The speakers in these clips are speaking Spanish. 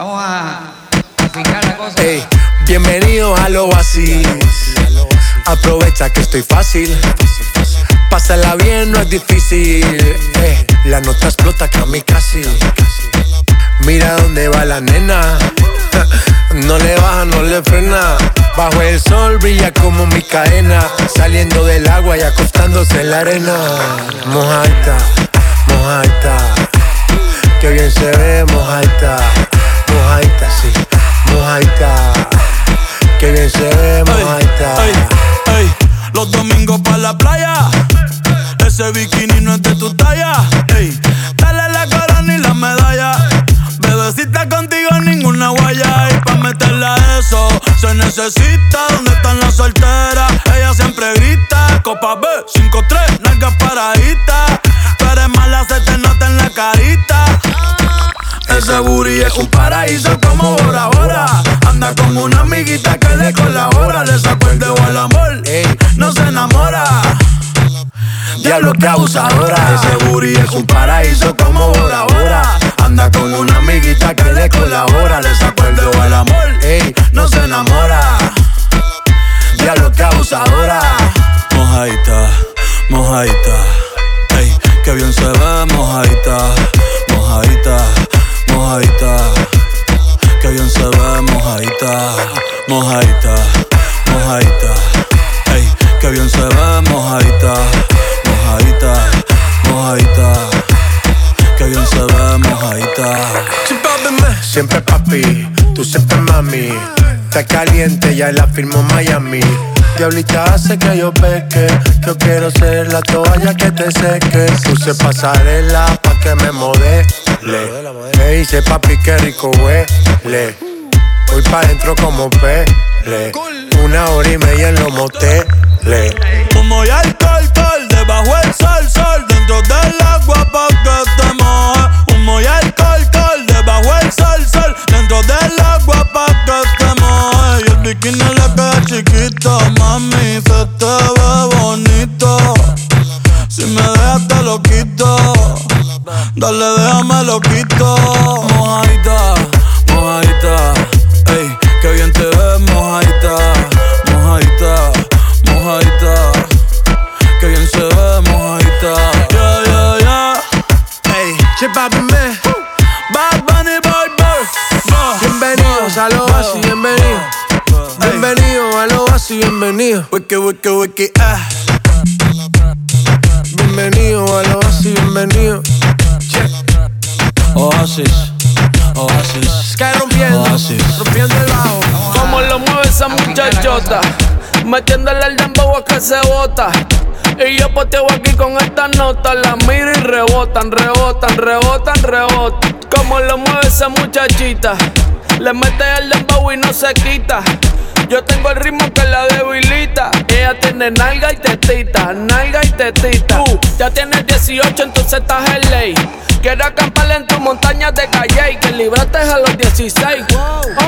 Vamos a, a la cosa. Hey, bienvenido a lo así. Aprovecha que estoy fácil. Pásala bien, no es difícil. Eh, la nota explota casi. Mira dónde va la nena. No le baja, no le frena. Bajo el sol brilla como mi cadena. Saliendo del agua y acostándose en la arena. Mojaita, mojaita. Que bien se ve, mojaita. Mojaita, sí, mojaita. Que bien se ve, mojaita. Los domingos pa' la playa. Ese bikini no es de tu talla. Ey, dale la corona y la medalla. Bebecita contigo ninguna guaya. Y pa' meterla eso se necesita. ¿Dónde están las solteras? Ella siempre grita. Copa B, 5-3, nalgas paraditas. Pero eres mala, se te nota en la carita. Ese booty es un paraíso como Bora Bora. Anda con una amiguita que le colabora. Le sacó el dedo al amor, no se enamora. Diablo que abusadora. Ese booty es un paraíso como Bora Bora. Anda con una amiguita que le colabora. Le sacó el dedo al amor, no se enamora. Diablo que abusadora. Mojaita, mojaita. Ey, que bien se ve, mojaita mojadita. Que bien se ve, mojadita, mojadita, mojadita. Ey, que bien se ve, mojadita, mojadita, mojadita. Que bien se ve, mojadita. Siempre papi, tú siempre mami. Está caliente, ya la firmó Miami. Diablita hace que yo peque. Yo quiero ser la toalla que te seque. Puse pasarela pa' que me modele. Me dice papi que rico huele. Voy pa' dentro como pele. Una hora y media en los moteles. Humo y alcohol, col, debajo el sol, sol. Dentro del agua pa' que te moje. Humo y alcohol, col, debajo el sol, sol. Dentro del agua bikini le queda chiquito, mami. Se te ve bonito. Si me dejas te lo quito. Dale, déjame lo quito. Mojadita, mojadita. Ey, que bien te ves, mojadita. Mojadita, mojadita. Que bien se ve, mojadita. Yeah, yeah, yeah. Ey. Bienvenido. Wiki, wiki, wiki, ah. Bienvenido a lo así, bienvenido. Oasis, Oasis. Sky rompiendo, Oasis. rompiendo el bajo. Como lo mueve esa muchachota, metiéndole el dembow a que se bota. Y yo poteo aquí con estas notas, las miro y rebotan, rebotan, rebotan, rebotan. Como lo mueve esa muchachita, le mete el dembow y no se quita. Yo tengo el ritmo que la debilita. Ella tiene nalga y tetita, nalga y tetita. Tú ya tienes 18, entonces estás en ley. Quiero acampar en tu montaña de calle y que libraste a los 16.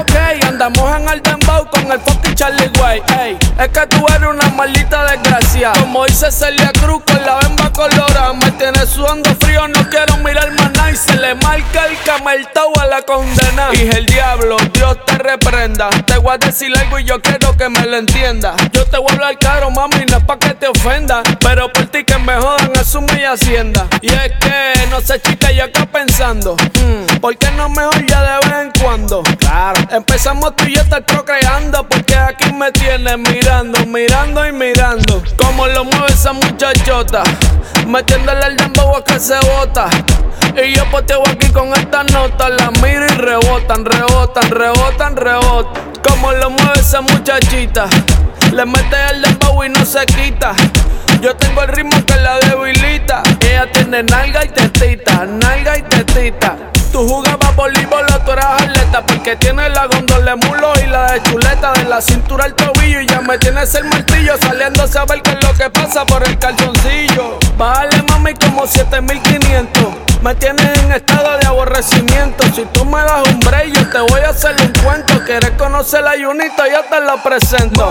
Ok, andamos en el dembow con el fucking Charlie Way. Ey, es que tú eres una maldita desgracia. Como dice Celia Cruz con la bemba colorada. Me tienes sudando frío, no quiero mirar más nada. Y se le marca el cameltao a la condena. Y el diablo, Dios te reprenda. Te voy a decir algo y yo quiero que me lo entienda. Yo te voy a hablar caro, mami, no es pa' que te ofenda. Pero por ti que me jodan, asume y hacienda. Y es que, no sé, chica, yo acá pensando. hmm, ¿Por qué no mejor ya de vez en cuando? Claro. Empezamos tú y yo estar procreando. Porque aquí me tienes mirando, mirando y mirando. Como lo mueve esa muchachota. Metiéndole el dembow a que se bota. Y yo poteo aquí con estas notas. Las miro y rebotan, rebotan, rebotan, rebotan. Como lo mueve esa muchachita. Le mete el dembow y no se quita. Yo tengo el ritmo que la debilita. Ella tiene nalga y tetita, nalga y tetita. Tú jugabas voleibol tú eras atleta Porque tienes la gondola de mulo y la de chuleta. De la cintura al tobillo y ya me tienes el martillo Saliendo a saber qué es lo que pasa por el calzoncillo. Bájale mami como 7500 Me tienes en estado de aborrecimiento. Si tú me das un break yo te voy a hacer un cuento. Quieres conocer la yunita, yo te la presento.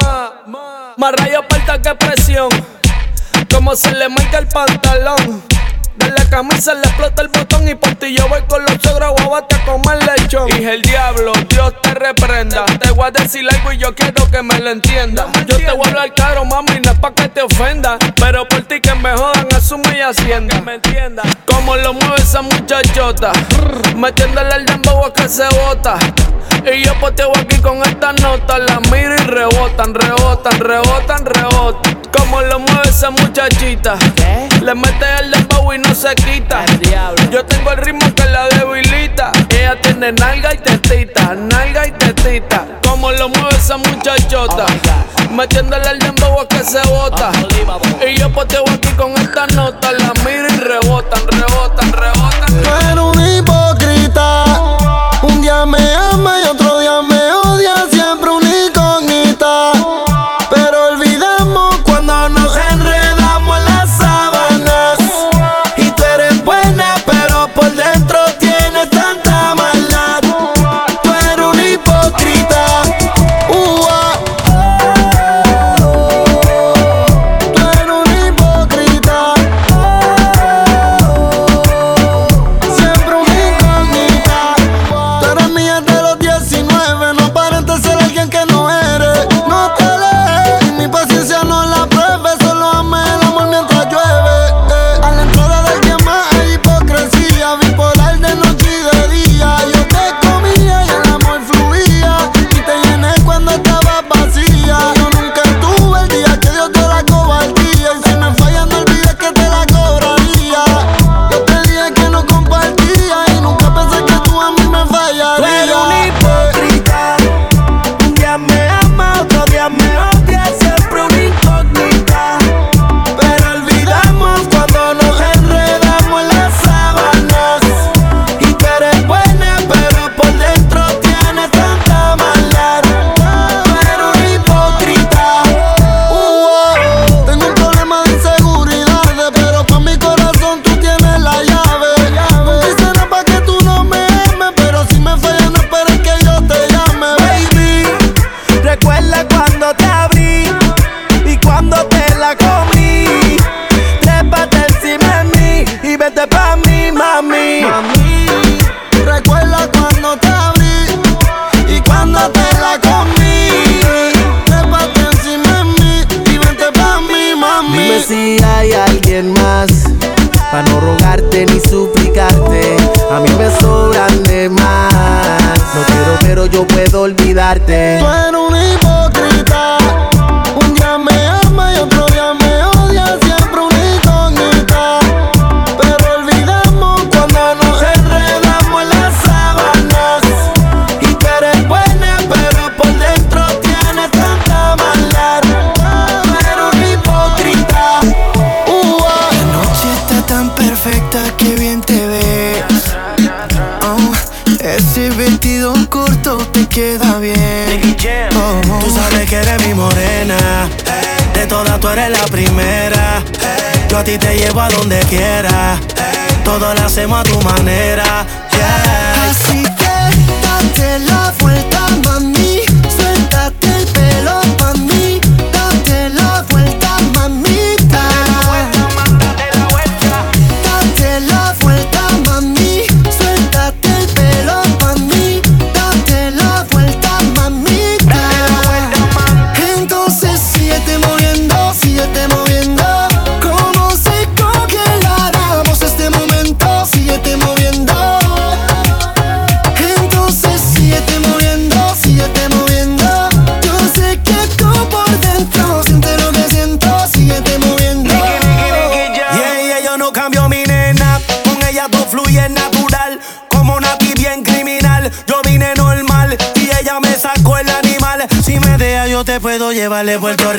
Más rayo aparta que presión. Como se le marca el pantalón. De la camisa le explota el botón y por ti yo voy con los sogros guabate a comer lechón. Y el diablo, Dios te reprenda. Te voy a decir algo y yo quiero que me lo entienda. Yo te voy al caro, mami, no es pa' que te ofenda. Pero por ti que me jodan, asumo y hacienda. Que me entienda. Como lo mueve esa muchachota. Metiéndole el dembow a que se bota. Y yo poteo aquí con esta nota. La miro y rebotan, rebotan, rebotan, rebotan. Como lo mueve esa muchachita. ¿Qué? Le mete el dembow y no se quita. Yo tengo el ritmo que la debilita. Ella tiene nalga y tetita, nalga y tetita. Como lo mueve esa muchachota. Oh Metiéndole el dembow a que se bota. Y yo pues te poteo vestido corto te queda bien. Tú sabes que eres mi morena. De todas tú eres la primera. Yo a ti te llevo a donde quiera. Todo lo hacemos a tu manera. Así que date la vuelta.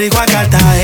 Boricua Cartagena. Eh.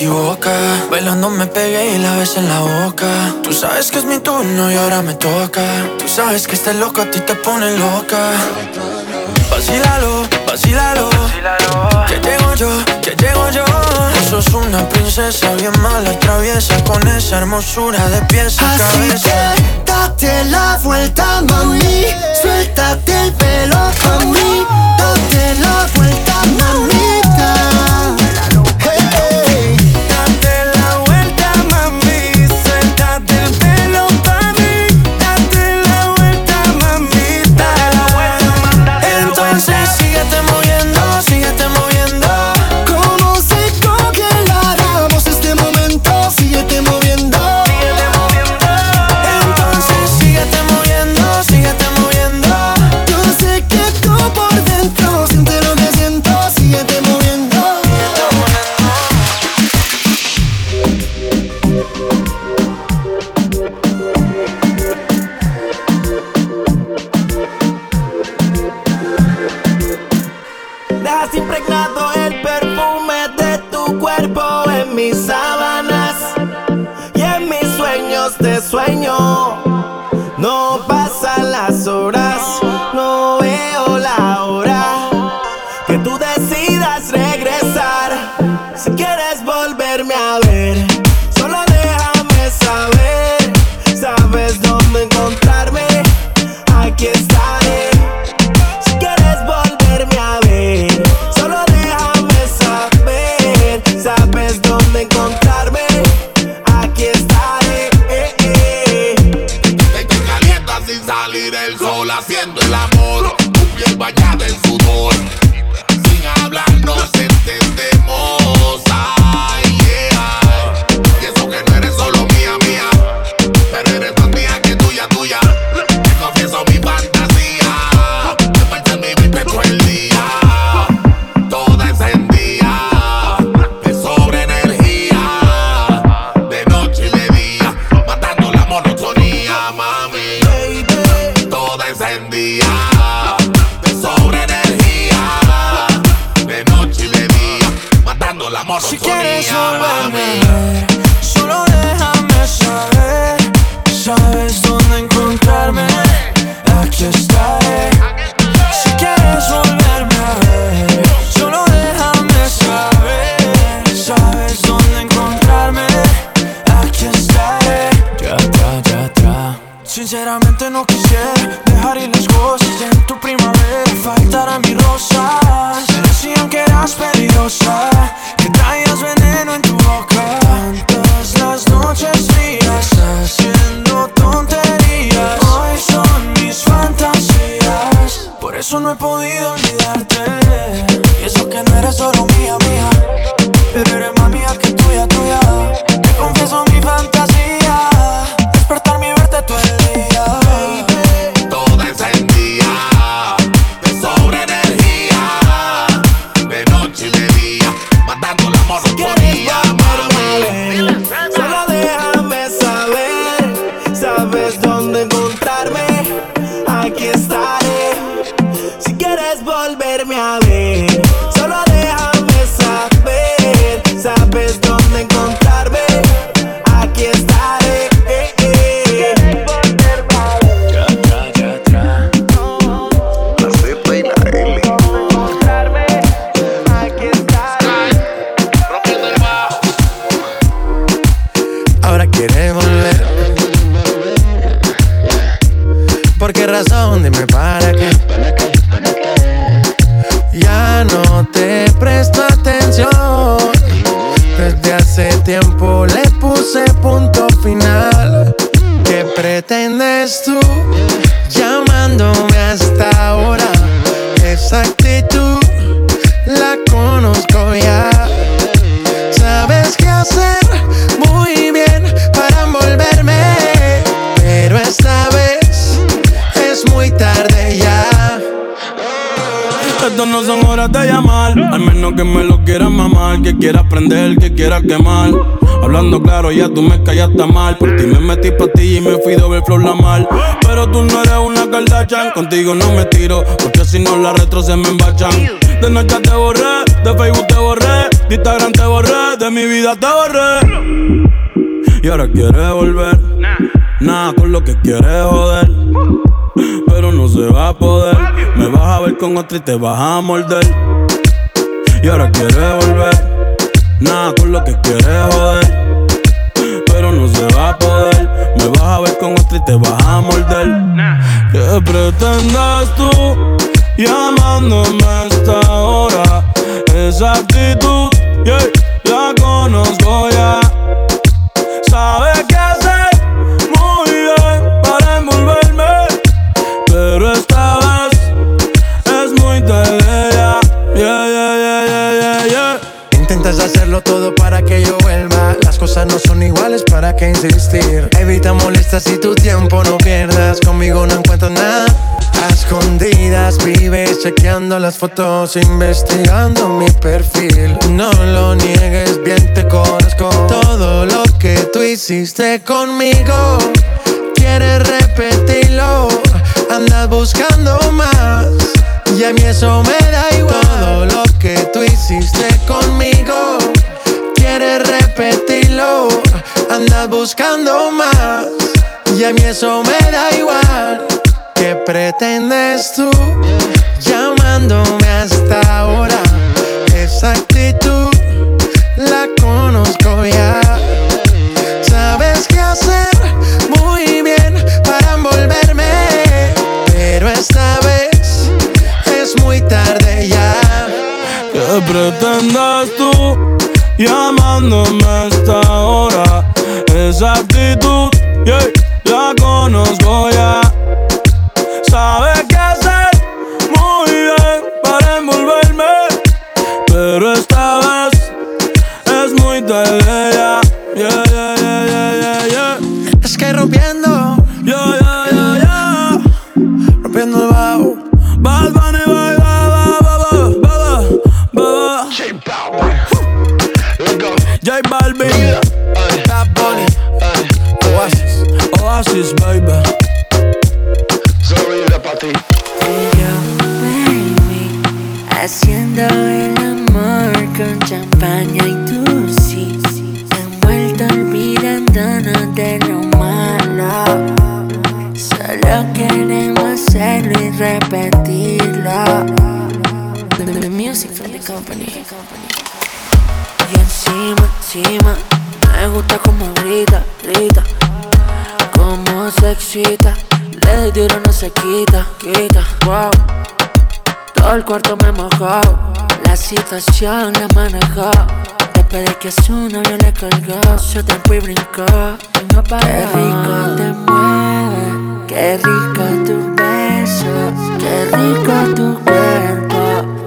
equivoca. Bailando me pegué y la ves en la boca. Tú sabes que es mi turno y ahora me toca. Tú sabes que este loco a ti te pone loca. Vacílalo, vacílalo. Que llego yo, que llego yo. Tú sos una princesa bien mala, traviesa con esa hermosura de pies a cabeza. Date la vuelta, mami. Suéltate el pelo, mami. Date la vuelta, mamita. prende el que quiera quemar. Hablando claro, ya tú me callaste mal. Por ti me metí pa' ti y me fui de ver flor la mal. Pero tú no eres una Kardashian, contigo no me tiro, porque si no la retro se me embachan. De noche te borré, de Facebook te borré, de Instagram te borré, de mi vida te borré. Y ahora quieres volver, nada con lo que quieres joder. Pero no se va a poder, me vas a ver con otro y te vas a morder. Y ahora quieres volver Nada con lo que quieres joder. Pero no se va a poder. Me vas a ver con otro y te vas a morder. ¿Qué pretendes tú llamándome a esta hora? Esa actitud, yeah, la conozco ya. Todo para que yo vuelva. Las cosas no son iguales, ¿para qué insistir? Evita molestas y tu tiempo no pierdas. Conmigo no encuentro nada. A escondidas vives chequeando las fotos, investigando mi perfil. No lo niegues, bien te conozco. Todo lo que tú hiciste conmigo, quieres repetirlo. Andas buscando más. Y a mí eso me da quieres repetirlo. Andas buscando más. Y a mí eso me da igual. ¿Qué pretendes tú llamándome hasta ahora? Esa actitud la conozco ya. Sabes qué hacer muy bien para envolverme. Pero esta vez es muy tarde ya. ¿Qué pretendes tú llamándome a esta hora? Esa actitud, yeah, sí, envuelto olvidándonos de lo malo. Solo queremos hacerlo y repetirlo. The music from the company. Y encima, encima, me gusta como grita, grita, como se excita. Le doy duro, no se quita, quita, wow. Todo el cuarto me mojó, la situación la manejó. Después de que su novio le colgó, su tiempo y brincó. Y no paró. Qué rico te mueve, qué rico tu beso, qué rico tu cuerpo,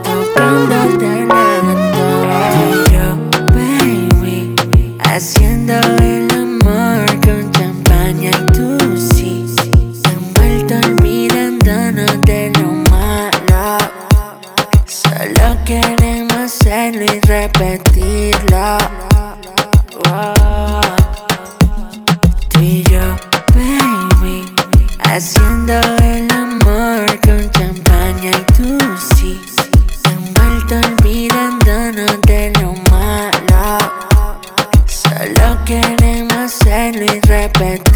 tocándote lento. Tú y yo, baby, haciendo el amor con champaña y tú sí, envuelto olvidándonos de lo malo. Solo queremos hacerlo y repetirlo. Y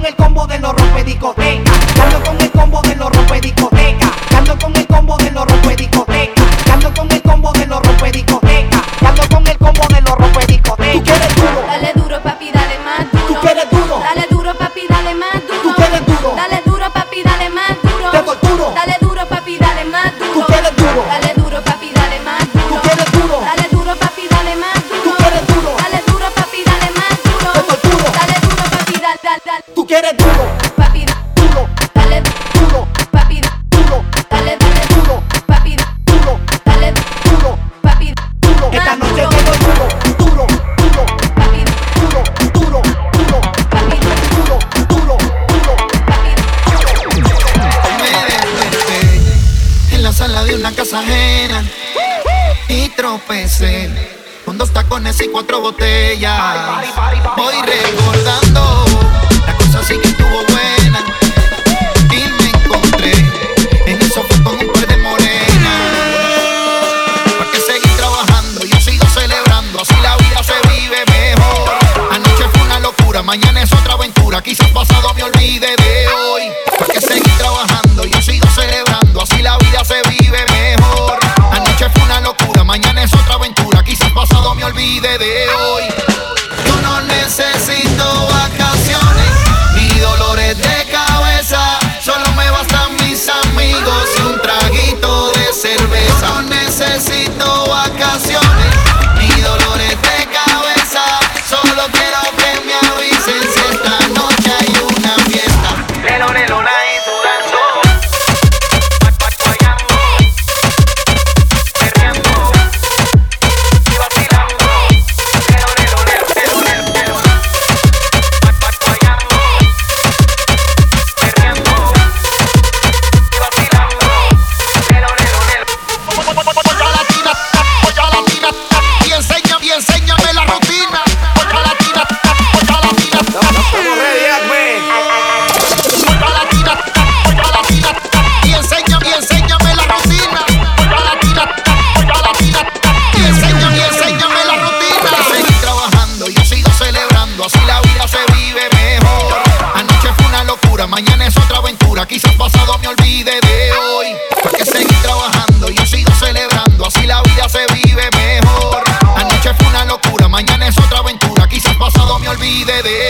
con el combo de los rompedicos. botella. Voy re ustedes.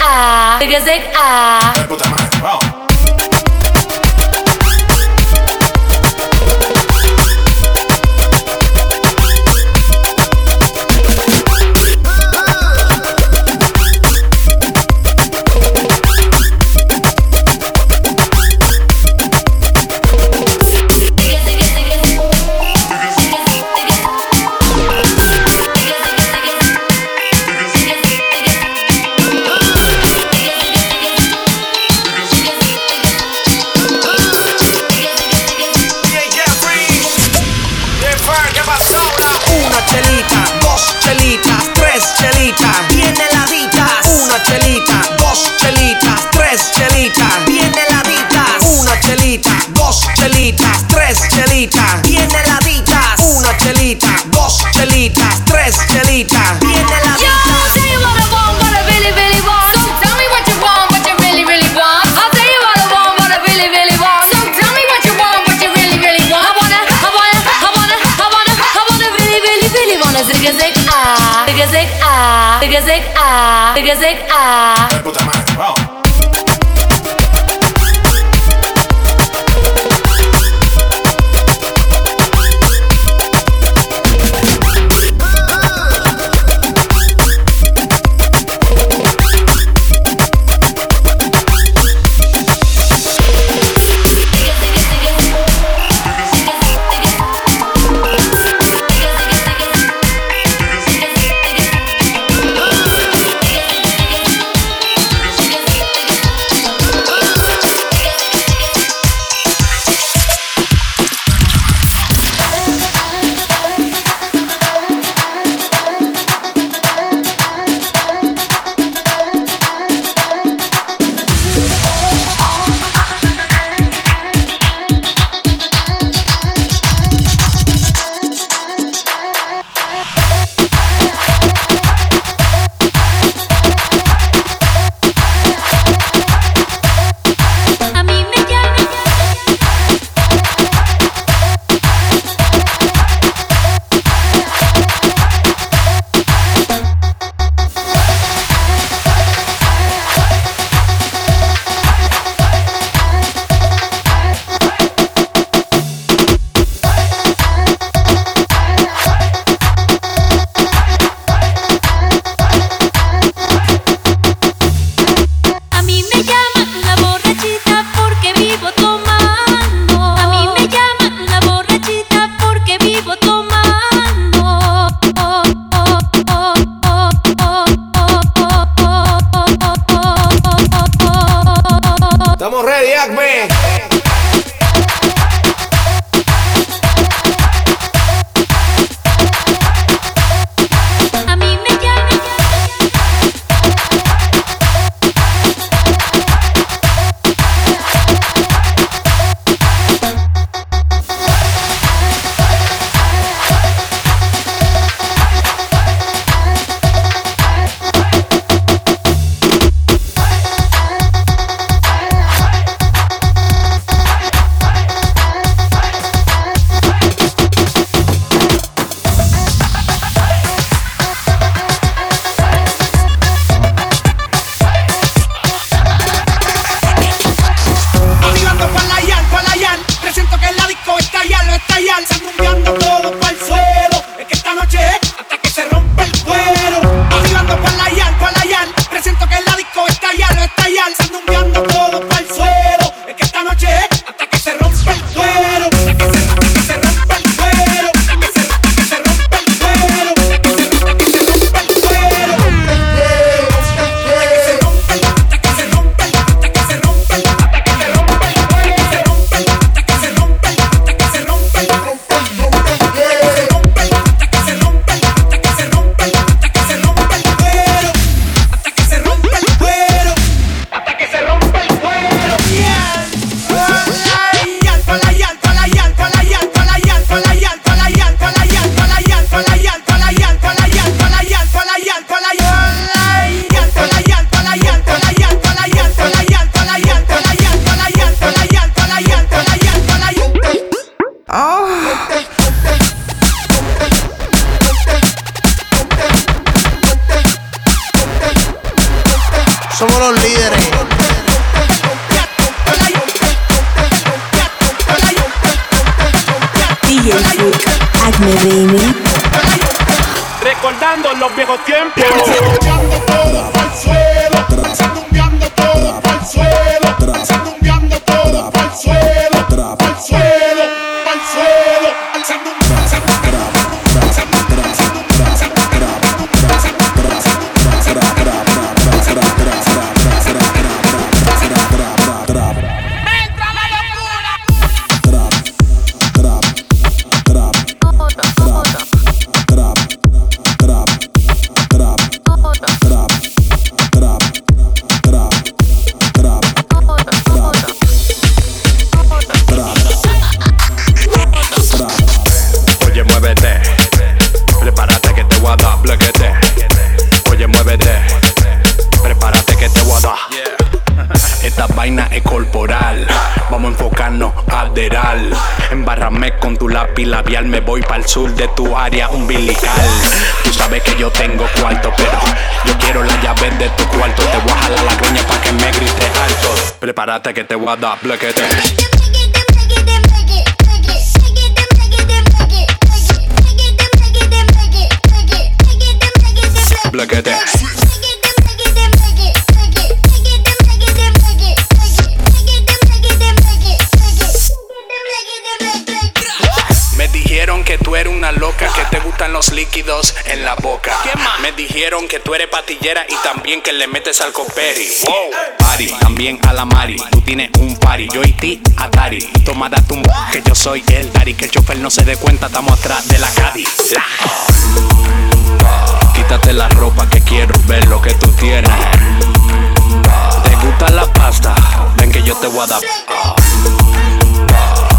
Ah, zig zig ah. Puta madre, vamos. A Prepárate que te voy a dar blequete. Blequete. Me dijeron que tú eres una loca, que te gustan los líquidos en la boca. Me dijeron que tú eres patillera y también que le metes al coperi. Wow. También a la Mari. Tú tienes un party, yo y ti, Atari. Toma date un que yo soy el Dari. Que el chofer no se dé cuenta, estamos atrás de la. La- Quítate la ropa que quiero ver lo que tú tienes. ¿Te gusta la pasta? Ven que yo te voy a dar.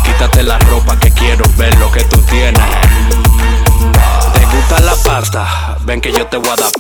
Quítate la ropa que quiero ver lo que tú tienes. ¿Te gusta la pasta? Ven que yo te voy a dar.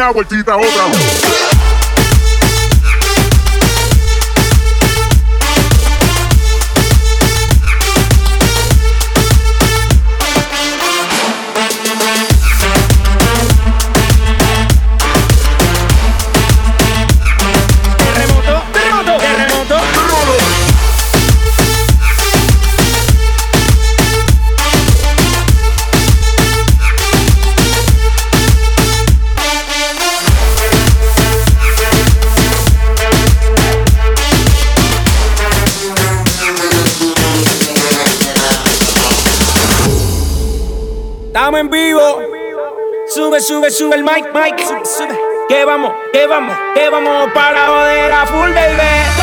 una vueltita otra. Estamos en vivo. Sube, sube, sube el mic, mic. Sube, sube. Que vamos, que vamos, que vamos para joder a full, baby.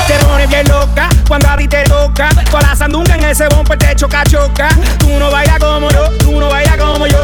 Te pones bien loca cuando a ti toca. Con la sandunga en ese bombo te choca, choca. Tú no bailas como yo, tú no bailas como yo.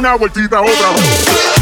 una vueltita otra.